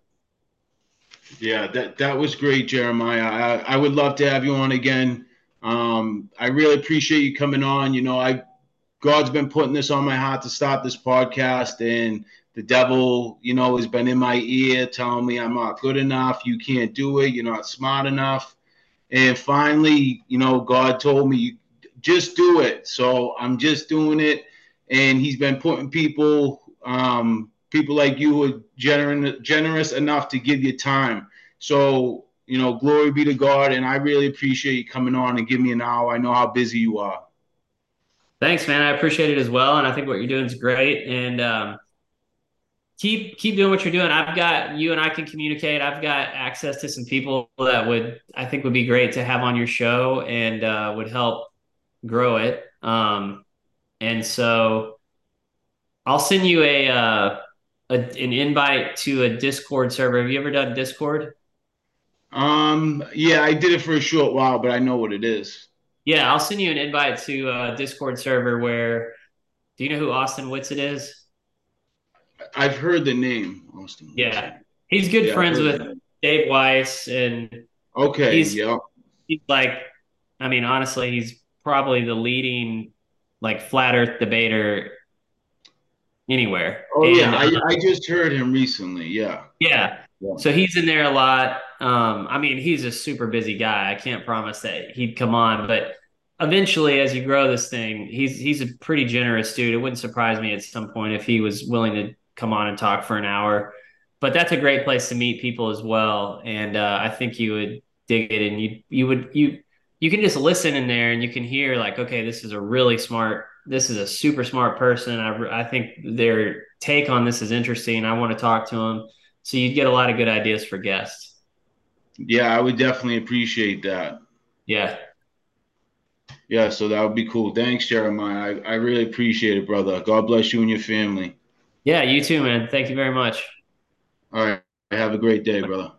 Speaker 1: yeah, that that was great, Jeremiah. I, I would love to have you on again. Um, I really appreciate you coming on. You know, I God's been putting this on my heart to start this podcast, and the devil, you know, has been in my ear telling me I'm not good enough. You can't do it. You're not smart enough. And finally, you know, God told me, just do it. So I'm just doing it. And He's been putting people, um, people like you who are generous, generous enough to give you time. So, you know, glory be to God. And I really appreciate you coming on and give me an hour. I know how busy you are.
Speaker 2: Thanks, man. I appreciate it as well. And I think what you're doing is great. And, um, keep keep doing what you're doing. I've got you and I can communicate. I've got access to some people that would I think would be great to have on your show and uh, would help grow it. Um, and so I'll send you a, uh, a an invite to a Discord server. Have you ever done Discord?
Speaker 1: Um, yeah, I did it for a short while, but I know what it is.
Speaker 2: Yeah, I'll send you an invite to a Discord server where. Do you know who Austin Whitsitt is?
Speaker 1: I've heard the name Austin.
Speaker 2: Yeah, he's good yeah, friends with Dave Weiss, and
Speaker 1: okay, he's, yeah,
Speaker 2: he's like, I mean, honestly, he's probably the leading like flat Earth debater anywhere.
Speaker 1: Oh and, yeah, I, uh, I just heard him recently.
Speaker 2: Yeah. yeah, So he's in there a lot. Um, I mean, he's a super busy guy. I can't promise that he'd come on, but eventually as you grow this thing he's he's a pretty generous dude it wouldn't surprise me at some point if he was willing to come on and talk for an hour. But that's a great place to meet people as well, and uh, I think you would dig it, and you you would you you can just listen in there, and you can hear like, okay, this is a really smart, this is a super smart person. I I think their take on this is interesting. I want to talk to them, so you'd get a lot of good ideas for guests.
Speaker 1: Yeah, I would definitely appreciate that.
Speaker 2: Yeah.
Speaker 1: Yeah, so that would be cool. Thanks, Jeremiah. I, I really appreciate it, brother. God bless you and your family.
Speaker 2: Yeah, you too, man. Thank you very much.
Speaker 1: All right. Have a great day, brother.